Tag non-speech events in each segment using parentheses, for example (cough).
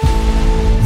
you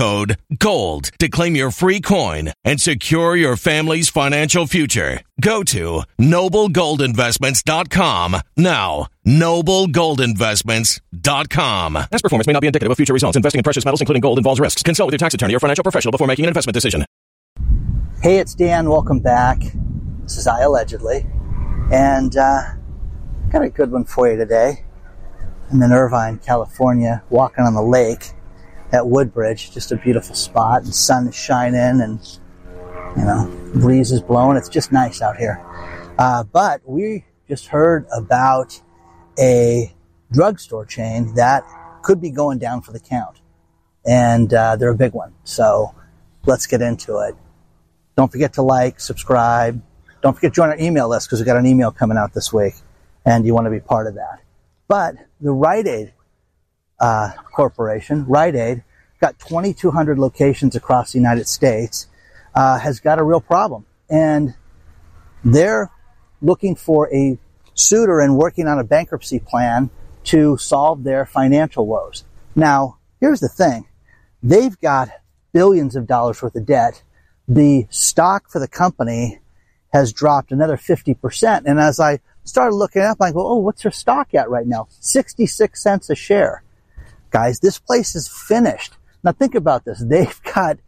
GOLD to claim your free coin and secure your family's financial future. Go to noblegoldinvestments.com now. Noblegoldinvestments.com. Past performance may not be indicative of future results. Investing in precious metals, including gold, involves risks. Consult with your tax attorney or financial professional before making an investment decision. Hey, it's Dan. Welcome back. This is iAllegedly. And uh, got a good one for you today. I'm in Irvine, California, walking on the lake at Woodbridge. Just a beautiful spot. and sun is shining and, you know, breeze is blowing. It's just nice out here. Uh, but we just heard about a drugstore chain that could be going down for the count. And uh, they're a big one. So let's get into it. Don't forget to like, subscribe. Don't forget to join our email list because we've got an email coming out this week and you want to be part of that. But the Rite Aid uh, Corporation, Rite Aid, got 2,200 locations across the United States, uh, has got a real problem. And they're looking for a suitor and working on a bankruptcy plan to solve their financial woes. Now, here's the thing. They've got billions of dollars worth of debt. The stock for the company has dropped another 50%. And as I started looking up, I go, oh, what's their stock at right now? 66 cents a share. Guys, this place is finished. Now think about this. They've got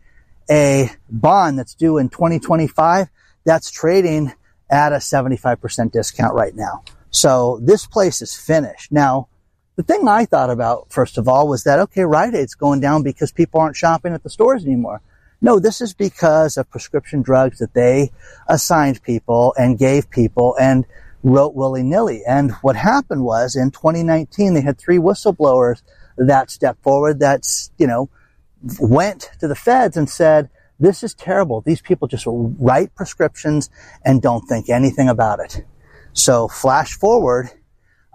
a bond that's due in 2025 that's trading at a 75% discount right now. So this place is finished. Now, the thing I thought about, first of all, was that, okay, Rite Aid's going down because people aren't shopping at the stores anymore. No, this is because of prescription drugs that they assigned people and gave people and wrote willy nilly. And what happened was in 2019, they had three whistleblowers that stepped forward that's, you know, went to the feds and said, this is terrible. These people just write prescriptions and don't think anything about it. So flash forward,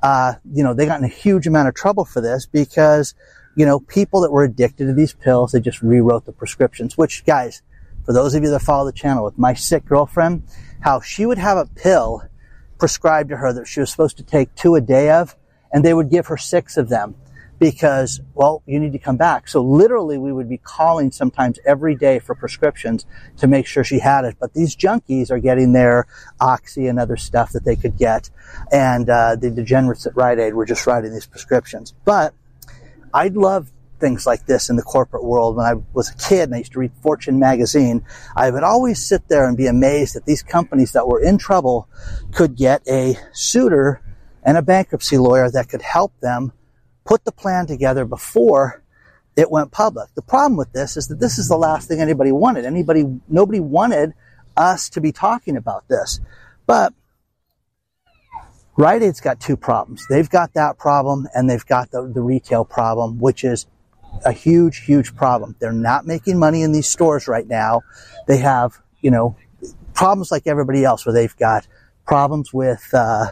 uh, you know, they got in a huge amount of trouble for this because you know, people that were addicted to these pills, they just rewrote the prescriptions, which guys, for those of you that follow the channel with my sick girlfriend, how she would have a pill prescribed to her that she was supposed to take two a day of, and they would give her six of them because, well, you need to come back. So literally we would be calling sometimes every day for prescriptions to make sure she had it. But these junkies are getting their oxy and other stuff that they could get. And, uh, the degenerates at Rite Aid were just writing these prescriptions. But I'd love things like this in the corporate world. When I was a kid and I used to read Fortune magazine, I would always sit there and be amazed that these companies that were in trouble could get a suitor and a bankruptcy lawyer that could help them put the plan together before it went public. The problem with this is that this is the last thing anybody wanted. Anybody, nobody wanted us to be talking about this. But Rite Aid's got two problems. They've got that problem and they've got the, the retail problem, which is a huge, huge problem. They're not making money in these stores right now. They have, you know, problems like everybody else where they've got problems with, uh,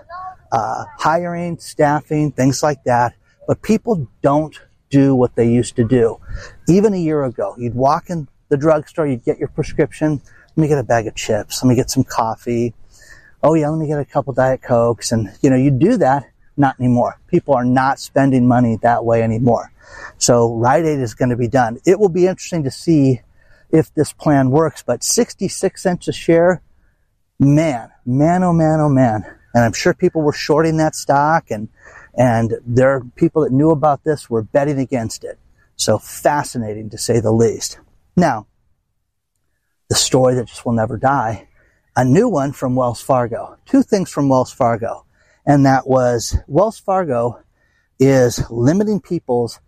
uh, hiring, staffing, things like that. But people don't do what they used to do. Even a year ago, you'd walk in the drugstore, you'd get your prescription. Let me get a bag of chips. Let me get some coffee. Oh yeah, let me get a couple Diet Cokes. And, you know, you do that. Not anymore. People are not spending money that way anymore. So Rite Aid is going to be done. It will be interesting to see if this plan works, but 66 cents a share, man, man, oh man, oh man. And I'm sure people were shorting that stock and and there are people that knew about this were betting against it. So fascinating to say the least. Now, the story that just will never die. A new one from Wells Fargo. Two things from Wells Fargo. And that was Wells Fargo is limiting people's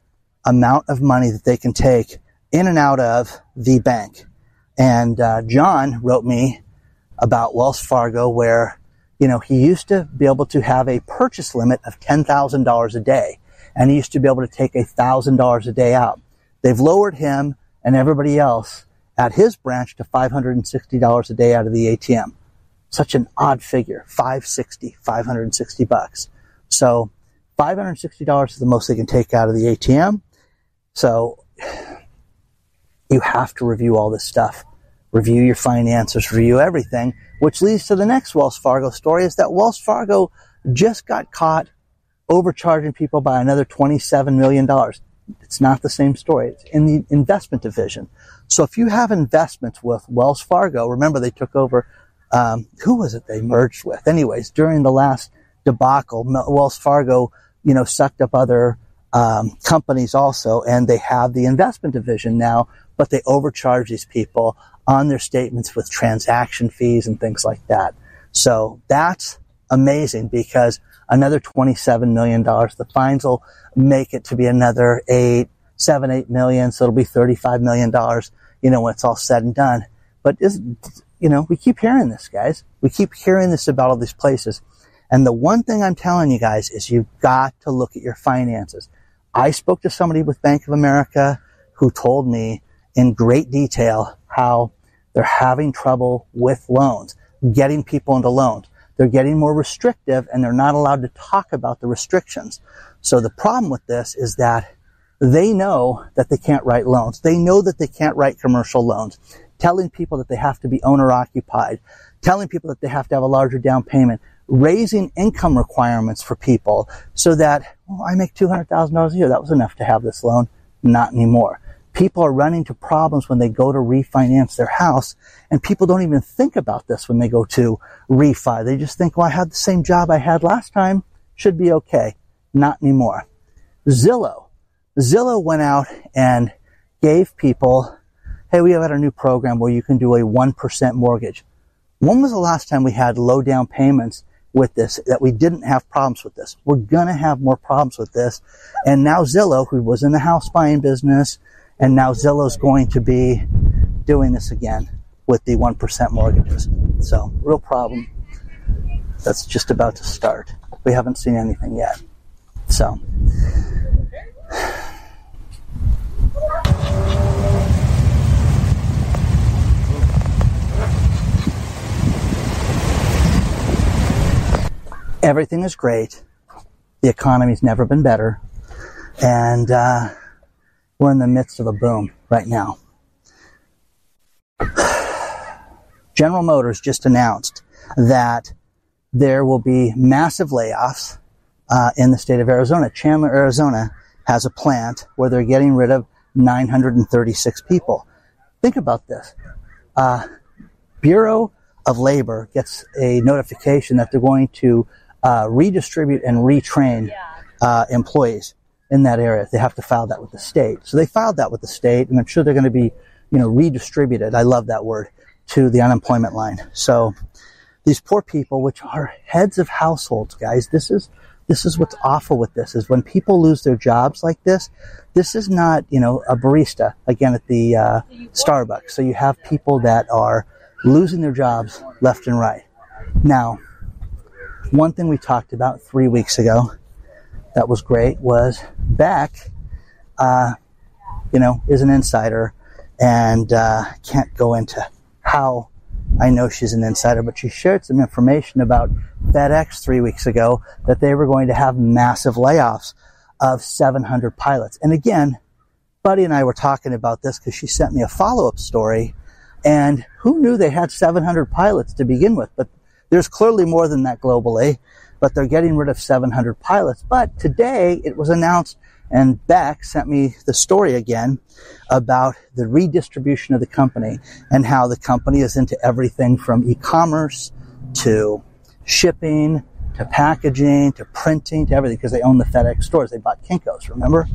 amount of money that they can take in and out of the bank. And uh, John wrote me about Wells Fargo where you know, he used to be able to have a purchase limit of $10,000 a day and he used to be able to take $1,000 a day out. They've lowered him and everybody else at his branch to $560 a day out of the ATM. Such an odd figure. 560, 560 bucks. So $560 is the most they can take out of the ATM. So you have to review all this stuff. Review your finances, review everything which leads to the next Wells Fargo story is that Wells Fargo just got caught overcharging people by another $27 million. It's not the same story. It's in the investment division. So if you have investments with Wells Fargo, remember they took over, um, who was it they merged with? Anyways, during the last debacle, Wells Fargo, you know, sucked up other um, companies also, and they have the investment division now, but they overcharge these people on their statements with transaction fees and things like that. So that's amazing because another $27 million. The fines will make it to be another eight, seven, eight million. So it'll be $35 million, you know, when it's all said and done. But you know, we keep hearing this, guys. We keep hearing this about all these places. And the one thing I'm telling you guys is you've got to look at your finances. I spoke to somebody with Bank of America who told me in great detail how they're having trouble with loans, getting people into loans. They're getting more restrictive and they're not allowed to talk about the restrictions. So the problem with this is that they know that they can't write loans. They know that they can't write commercial loans. Telling people that they have to be owner occupied, telling people that they have to have a larger down payment, raising income requirements for people so that, well, I make $200,000 a year. That was enough to have this loan. Not anymore people are running into problems when they go to refinance their house and people don't even think about this when they go to refi. They just think, well, I had the same job I had last time. Should be okay. Not anymore. Zillow. Zillow went out and gave people, hey, we have had a new program where you can do a 1% mortgage. When was the last time we had low down payments with this, that we didn't have problems with this? We're gonna have more problems with this. And now Zillow, who was in the house buying business, and now Zillow's going to be doing this again with the 1% mortgages. So, real problem. That's just about to start. We haven't seen anything yet. So, everything is great. The economy's never been better. And, uh, we're in the midst of a boom right now. (sighs) General Motors just announced that there will be massive layoffs uh, in the state of Arizona. Chandler, Arizona has a plant where they're getting rid of 936 people. Think about this. Uh, Bureau of Labor gets a notification that they're going to uh, redistribute and retrain uh, employees in that area. They have to file that with the state. So they filed that with the state, and I'm sure they're going to be, you know, redistributed. I love that word to the unemployment line. So these poor people, which are heads of households, guys, this is this is what's awful with this is when people lose their jobs like this. This is not, you know, a barista again at the uh, Starbucks. So you have people that are losing their jobs left and right. Now, one thing we talked about three weeks ago that was great was Beck, uh, you know, is an insider and uh, can't go into how I know she's an insider, but she shared some information about FedEx three weeks ago that they were going to have massive layoffs of 700 pilots. And again, Buddy and I were talking about this because she sent me a follow up story. And who knew they had 700 pilots to begin with? But there's clearly more than that globally. But they're getting rid of 700 pilots. But today it was announced and Beck sent me the story again about the redistribution of the company and how the company is into everything from e-commerce to shipping to packaging to printing to everything because they own the FedEx stores. They bought Kinko's, remember?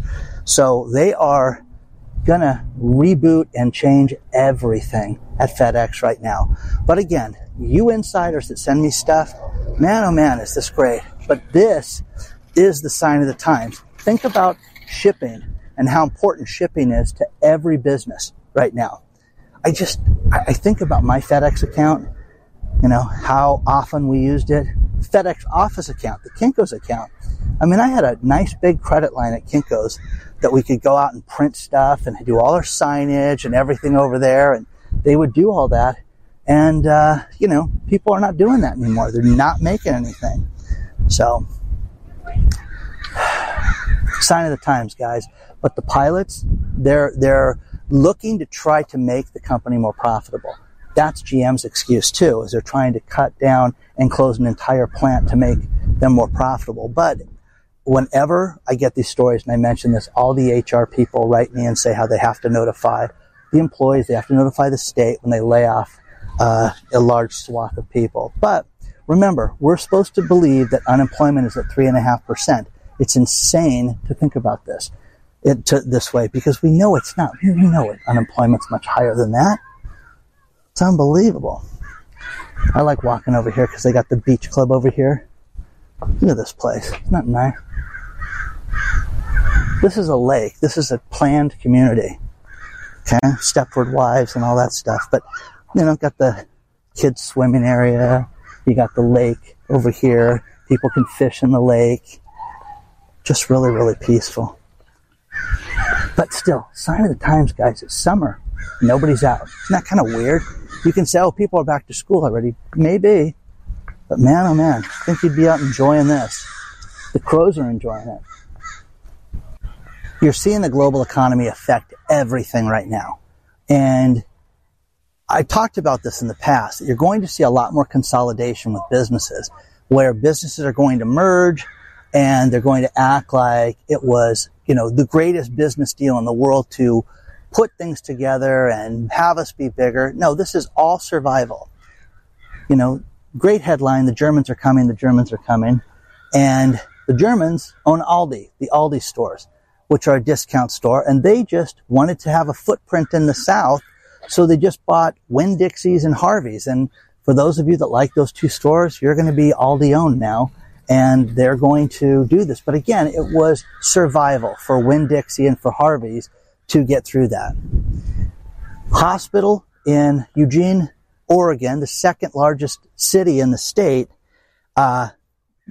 So they are gonna reboot and change everything at FedEx right now. But again, you insiders that send me stuff, man, oh man, is this great. But this is the sign of the times think about shipping and how important shipping is to every business right now. I just, I think about my FedEx account, you know, how often we used it. FedEx office account, the Kinko's account. I mean, I had a nice big credit line at Kinko's that we could go out and print stuff and do all our signage and everything over there. And they would do all that. And, uh, you know, people are not doing that anymore. They're not making anything. So, (sighs) sign of the times, guys. But the pilots, they're they're looking to try to make the company more profitable. That's GM's excuse too, is they're trying to cut down and close an entire plant to make them more profitable. But whenever I get these stories and I mention this, all the HR people write me and say how they have to notify the employees, they have to notify the state when they lay off uh, a large swath of people. But remember, we're supposed to believe that unemployment is at three and a half percent. It's insane to think about this it, to, this way because we know it's not. We know it. Unemployment's much higher than that. It's unbelievable. I like walking over here because they got the beach club over here. Look at this place. Isn't that nice? This is a lake. This is a planned community. Okay? Stepford Wives and all that stuff. But, you know, got the kids swimming area. You got the lake over here. People can fish in the lake just really, really peaceful. But still, sign of the times, guys. It's summer. Nobody's out. Isn't that kind of weird? You can say, oh, people are back to school already. Maybe. But man, oh man, I think you'd be out enjoying this. The crows are enjoying it. You're seeing the global economy affect everything right now. And I talked about this in the past. You're going to see a lot more consolidation with businesses where businesses are going to merge and they're going to act like it was, you know, the greatest business deal in the world to put things together and have us be bigger. No, this is all survival. You know, great headline. The Germans are coming. The Germans are coming. And the Germans own Aldi, the Aldi stores, which are a discount store. And they just wanted to have a footprint in the South. So they just bought Winn-Dixie's and Harvey's. And for those of you that like those two stores, you're going to be Aldi owned now and they're going to do this. But again, it was survival for Winn-Dixie and for Harvey's to get through that. Hospital in Eugene, Oregon, the second largest city in the state, uh,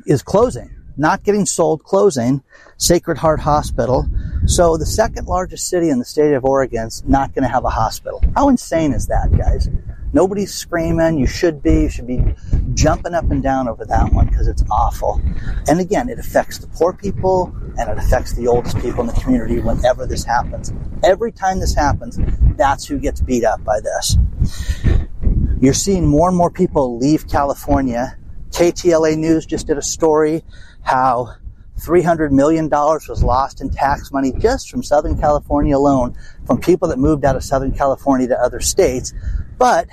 is closing, not getting sold, closing. Sacred Heart Hospital. So the second largest city in the state of Oregon is not going to have a hospital. How insane is that, guys? Nobody's screaming. You should be. You should be jumping up and down over that one because it's awful. And again, it affects the poor people. and it affects the oldest people in the community whenever this happens. Every time this happens, that's who gets beat up by this. You're seeing more and more people leave California. KTLA News just did a story how $300 million was lost in tax money just from Southern California alone from people that moved out of Southern California to other states. But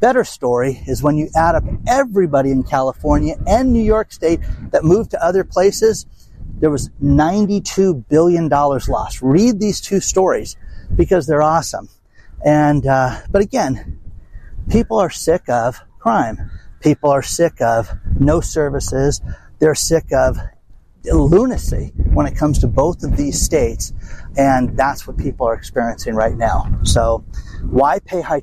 better story is when you add up everybody in California and New York State that moved to other places, there was $92 billion lost. Read these two stories because they're awesome. And, uh, but again, people are sick of crime. People are sick of no services. They're sick of lunacy when it comes to both of these states. And that's what people are experiencing right now. So why pay high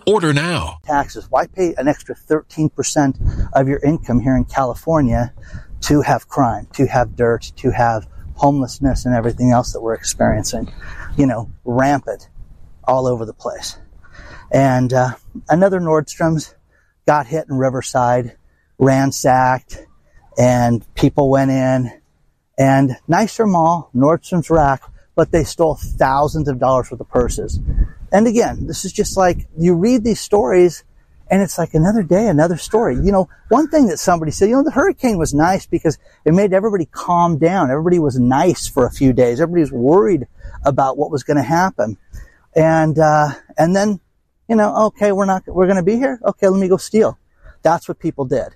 Order now. Taxes. Why pay an extra 13% of your income here in California to have crime, to have dirt, to have homelessness and everything else that we're experiencing? You know, rampant all over the place. And uh, another Nordstrom's got hit in Riverside, ransacked, and people went in. And nicer mall, Nordstrom's rack, but they stole thousands of dollars worth of purses. And again, this is just like you read these stories and it's like another day, another story. You know, one thing that somebody said, you know, the hurricane was nice because it made everybody calm down. Everybody was nice for a few days. Everybody was worried about what was going to happen. And, uh, and then, you know, okay, we're not, we're going to be here. Okay, let me go steal. That's what people did.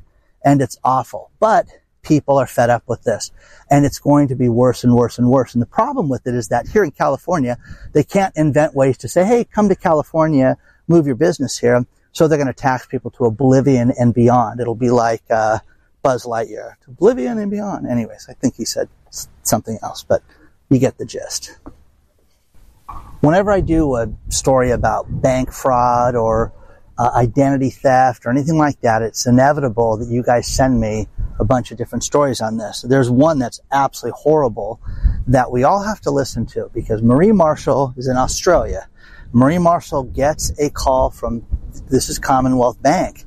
And it's awful. But people are fed up with this. And it's going to be worse and worse and worse. And the problem with it is that here in California, they can't invent ways to say, hey, come to California, move your business here. So they're going to tax people to oblivion and beyond. It'll be like uh, Buzz Lightyear, to oblivion and beyond. Anyways, I think he said something else, but you get the gist. Whenever I do a story about bank fraud or uh, identity theft or anything like that, it's inevitable that you guys send me a bunch of different stories on this. There's one that's absolutely horrible that we all have to listen to because Marie Marshall is in Australia. Marie Marshall gets a call from this is Commonwealth Bank.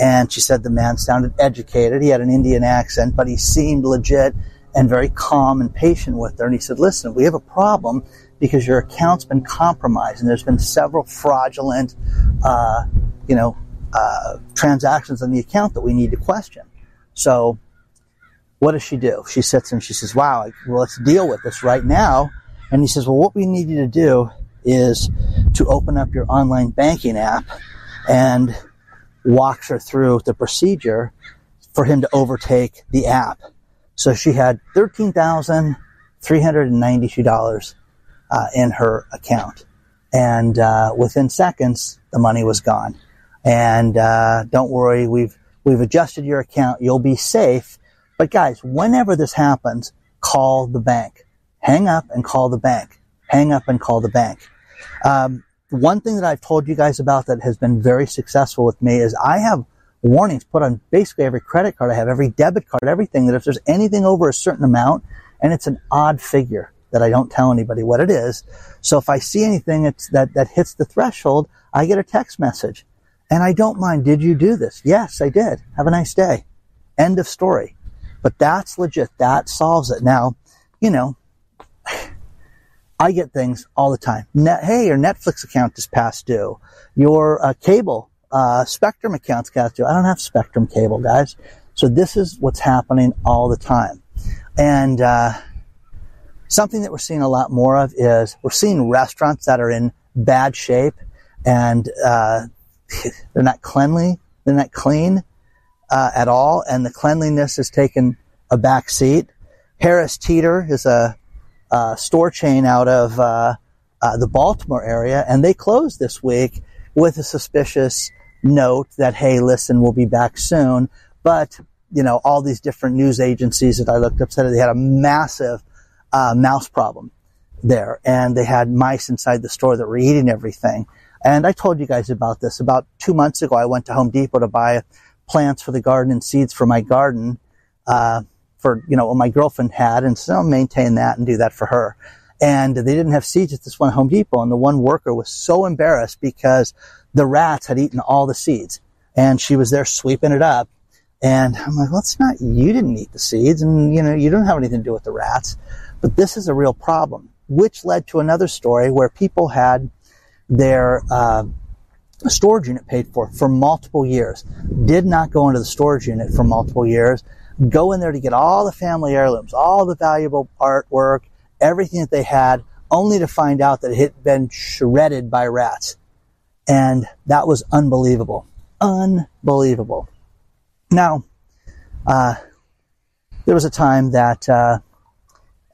And she said the man sounded educated. He had an Indian accent, but he seemed legit and very calm and patient with her. And he said, listen, we have a problem because your account's been compromised and there's been several fraudulent, uh, you know, uh, transactions on the account that we need to question. So what does she do? She sits and she says, wow, well, let's deal with this right now. And he says, well, what we need you to do is to open up your online banking app and walks her through the procedure for him to overtake the app. So she had thirteen thousand three hundred and ninety-two dollars uh, in her account, and uh, within seconds, the money was gone. And uh, don't worry, we've we've adjusted your account. You'll be safe. But guys, whenever this happens, call the bank. Hang up and call the bank. Hang up and call the bank. Um, one thing that I've told you guys about that has been very successful with me is I have warnings put on basically every credit card I have, every debit card, everything that if there's anything over a certain amount and it's an odd figure that I don't tell anybody what it is. So if I see anything that, that hits the threshold, I get a text message and I don't mind. Did you do this? Yes, I did. Have a nice day. End of story. But that's legit. That solves it. Now, you know, I get things all the time. Net, hey, your Netflix account is past due. Your uh, cable uh, Spectrum account's past due. I don't have Spectrum cable, guys. So this is what's happening all the time. And uh, something that we're seeing a lot more of is we're seeing restaurants that are in bad shape and uh, (laughs) they're not cleanly, they're not clean uh, at all, and the cleanliness has taken a back seat. Harris Teeter is a uh, store chain out of uh, uh, the Baltimore area, and they closed this week with a suspicious note that, hey, listen, we'll be back soon. But, you know, all these different news agencies that I looked up said they had a massive uh, mouse problem there, and they had mice inside the store that were eating everything. And I told you guys about this. About two months ago, I went to Home Depot to buy plants for the garden and seeds for my garden. Uh, for, you know, what my girlfriend had, and so I'll maintain that and do that for her. And they didn't have seeds at this one Home Depot, and the one worker was so embarrassed because the rats had eaten all the seeds, and she was there sweeping it up. And I'm like, well, it's not, you didn't eat the seeds, and, you know, you don't have anything to do with the rats. But this is a real problem, which led to another story where people had their, uh, storage unit paid for for multiple years, did not go into the storage unit for multiple years, go in there to get all the family heirlooms, all the valuable artwork, everything that they had, only to find out that it had been shredded by rats. And that was unbelievable. Unbelievable. Now, uh, there was a time that uh,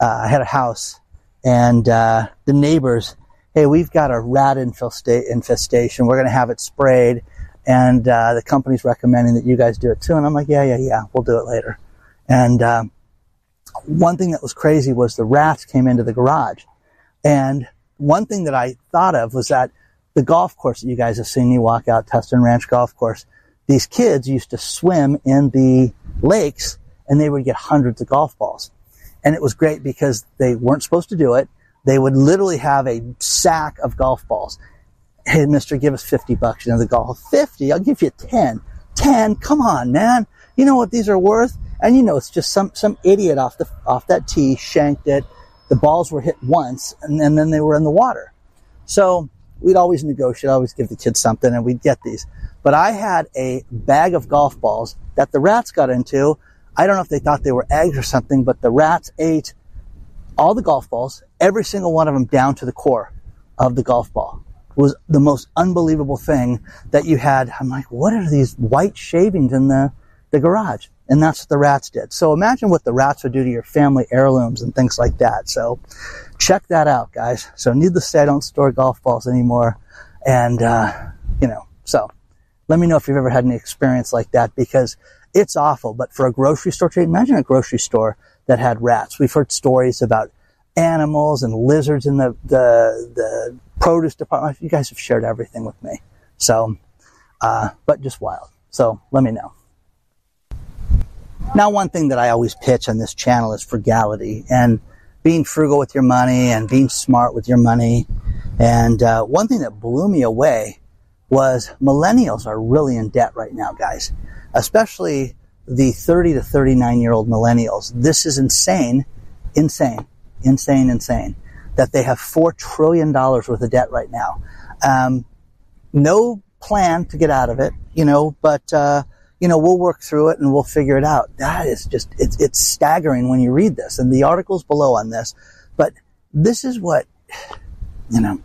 uh, I had a house, and uh, the neighbors, hey, we've got a rat infestation. We're going to have it sprayed and uh, the company's recommending that you guys do it too. And I'm like, yeah, yeah, yeah, we'll do it later. And um, one thing that was crazy was the rats came into the garage. And one thing that I thought of was that the golf course that you guys have seen me walk out, Tustin Ranch Golf Course, these kids used to swim in the lakes and they would get hundreds of golf balls. And it was great because they weren't supposed to do it. They would literally have a sack of golf balls hey, mister, give us 50 bucks. You know, the golf, 50, I'll give you 10. 10, come on, man. You know what these are worth? And you know, it's just some, some idiot off the, off that tee shanked it. The balls were hit once and, and then they were in the water. So we'd always negotiate, always give the kids something and we'd get these. But I had a bag of golf balls that the rats got into. I don't know if they thought they were eggs or something, but the rats ate all the golf balls, every single one of them down to the core of the golf ball was the most unbelievable thing that you had. I'm like, what are these white shavings in the, the garage? And that's what the rats did. So imagine what the rats would do to your family heirlooms and things like that. So check that out, guys. So needless to say, I don't store golf balls anymore. And, uh, you know, so let me know if you've ever had any experience like that because it's awful. But for a grocery store imagine a grocery store that had rats. We've heard stories about animals and lizards in the, the, the produce department. You guys have shared everything with me. So, uh, but just wild. So let me know. Now, one thing that I always pitch on this channel is frugality and being frugal with your money and being smart with your money. And uh, one thing that blew me away was millennials are really in debt right now, guys, especially the 30 to 39 year old millennials. This is insane, insane insane, insane that they have $4 trillion worth of debt right now. Um, no plan to get out of it, you know, but, uh, you know, we'll work through it and we'll figure it out. That is just, it's, it's staggering when you read this and the articles below on this. But this is what, you know,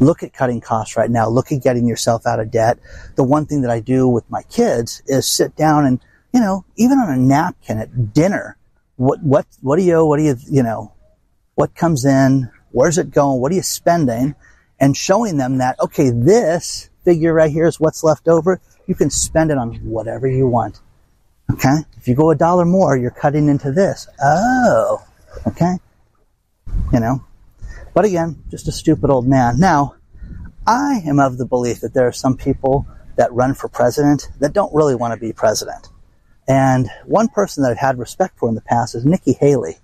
look at cutting costs right now. Look at getting yourself out of debt. The one thing that I do with my kids is sit down and, you know, even on a napkin at dinner, what, what, what do you, what do you, you know, what comes in? Where's it going? What are you spending? And showing them that, okay, this figure right here is what's left over. You can spend it on whatever you want. Okay? If you go a dollar more, you're cutting into this. Oh, okay? You know? But again, just a stupid old man. Now, I am of the belief that there are some people that run for president that don't really want to be president. And one person that I've had respect for in the past is Nikki Haley.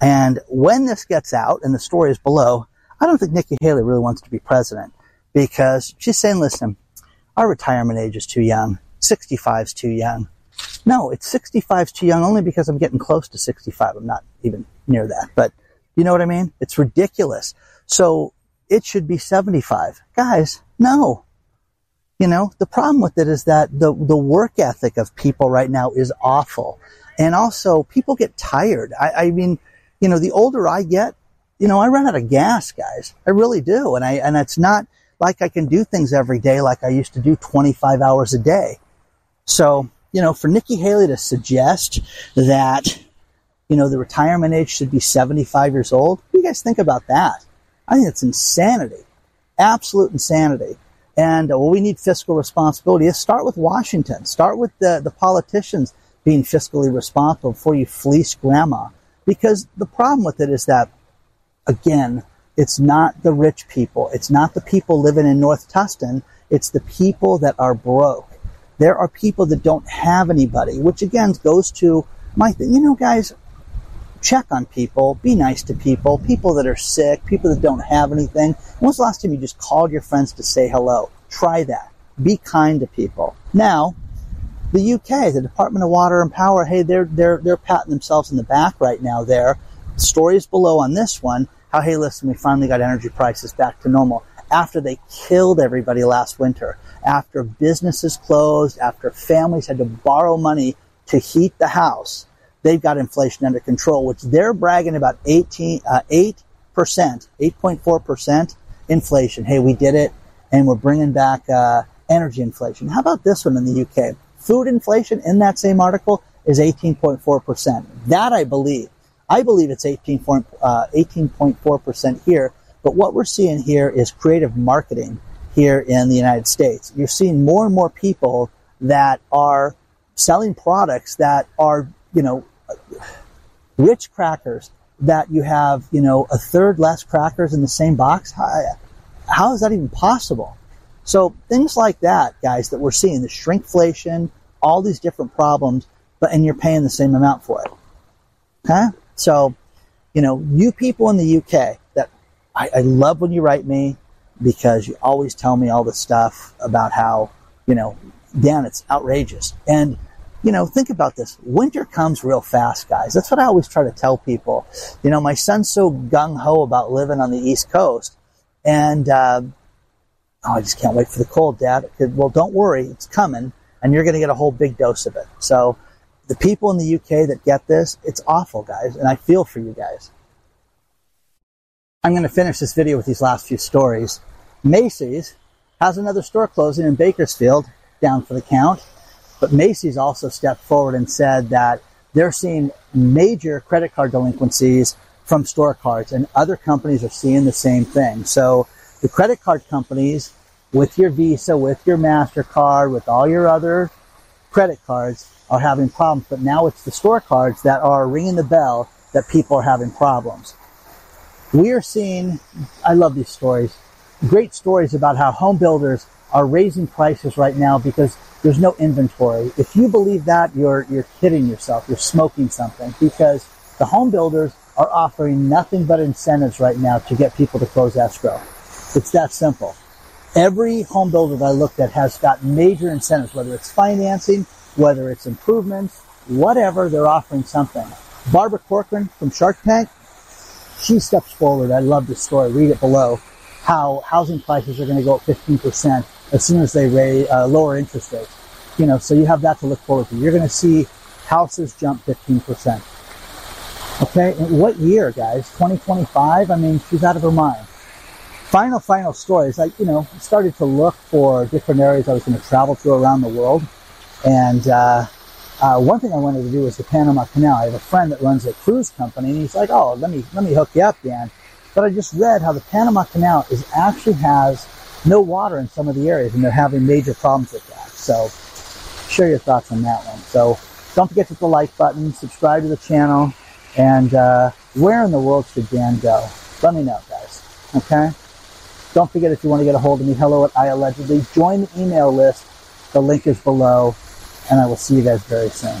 And when this gets out, and the story is below, I don't think Nikki Haley really wants to be president because she's saying, listen, our retirement age is too young. 65 is too young. No, it's 65 is too young only because I'm getting close to 65. I'm not even near that. But you know what I mean? It's ridiculous. So it should be 75. Guys, no. You know, the problem with it is that the, the work ethic of people right now is awful. And also, people get tired. I, I mean, you know, the older I get, you know, I run out of gas, guys. I really do. And I, and it's not like I can do things every day like I used to do 25 hours a day. So, you know, for Nikki Haley to suggest that, you know, the retirement age should be 75 years old, what do you guys think about that? I think it's insanity. Absolute insanity. And uh, well, we need fiscal responsibility. Start with Washington. Start with the, the politicians being fiscally responsible before you fleece grandma. Because the problem with it is that, again, it's not the rich people. It's not the people living in North Tustin. It's the people that are broke. There are people that don't have anybody, which again goes to my thing. You know, guys, check on people, be nice to people, people that are sick, people that don't have anything. When was the last time you just called your friends to say hello? Try that. Be kind to people. Now, the UK, the Department of Water and Power, hey, they're they're they're patting themselves in the back right now. There, stories below on this one. How hey, listen, we finally got energy prices back to normal after they killed everybody last winter, after businesses closed, after families had to borrow money to heat the house they've got inflation under control, which they're bragging about 18, uh, 8%, 8.4% inflation. Hey, we did it and we're bringing back, uh, energy inflation. How about this one in the UK? Food inflation in that same article is 18.4%. That I believe. I believe it's 18, uh, 18.4% here. But what we're seeing here is creative marketing here in the United States. You're seeing more and more people that are selling products that are, you know, rich crackers that you have, you know, a third less crackers in the same box. How, how is that even possible? So things like that, guys, that we're seeing, the shrinkflation, all these different problems, but and you're paying the same amount for it. Okay? So, you know, you people in the UK that I, I love when you write me because you always tell me all the stuff about how, you know, Dan, it's outrageous. And you know, think about this. Winter comes real fast, guys. That's what I always try to tell people. You know, my son's so gung ho about living on the East Coast, and uh, oh, I just can't wait for the cold, Dad. Well, don't worry, it's coming, and you're going to get a whole big dose of it. So, the people in the UK that get this, it's awful, guys, and I feel for you guys. I'm going to finish this video with these last few stories. Macy's has another store closing in Bakersfield, down for the count. But Macy's also stepped forward and said that they're seeing major credit card delinquencies from store cards, and other companies are seeing the same thing. So the credit card companies, with your Visa, with your MasterCard, with all your other credit cards, are having problems. But now it's the store cards that are ringing the bell that people are having problems. We are seeing, I love these stories, great stories about how home builders are raising prices right now because there's no inventory. If you believe that, you're, you're kidding yourself. You're smoking something because the home builders are offering nothing but incentives right now to get people to close escrow. It's that simple. Every home builder that I looked at has got major incentives, whether it's financing, whether it's improvements, whatever, they're offering something. Barbara Corcoran from Shark Tank, she steps forward. I love this story. Read it below. How housing prices are going to go up 15% as soon as they raise, uh, lower interest rates. You know, so you have that to look forward to. You're going to see houses jump 15%. Okay, and what year, guys? 2025? I mean, she's out of her mind. Final, final stories. I, you know, started to look for different areas I was going to travel to around the world, and uh, uh, one thing I wanted to do was the Panama Canal. I have a friend that runs a cruise company, and he's like, "Oh, let me let me hook you up, Dan." But I just read how the Panama Canal is actually has no water in some of the areas, and they're having major problems with that. So, share your thoughts on that one. So, don't forget to hit the like button, subscribe to the channel, and uh, where in the world should Dan go? Let me know, guys. Okay. Don't forget if you want to get a hold of me, hello at iAllegedly. Join the email list. The link is below and I will see you guys very soon.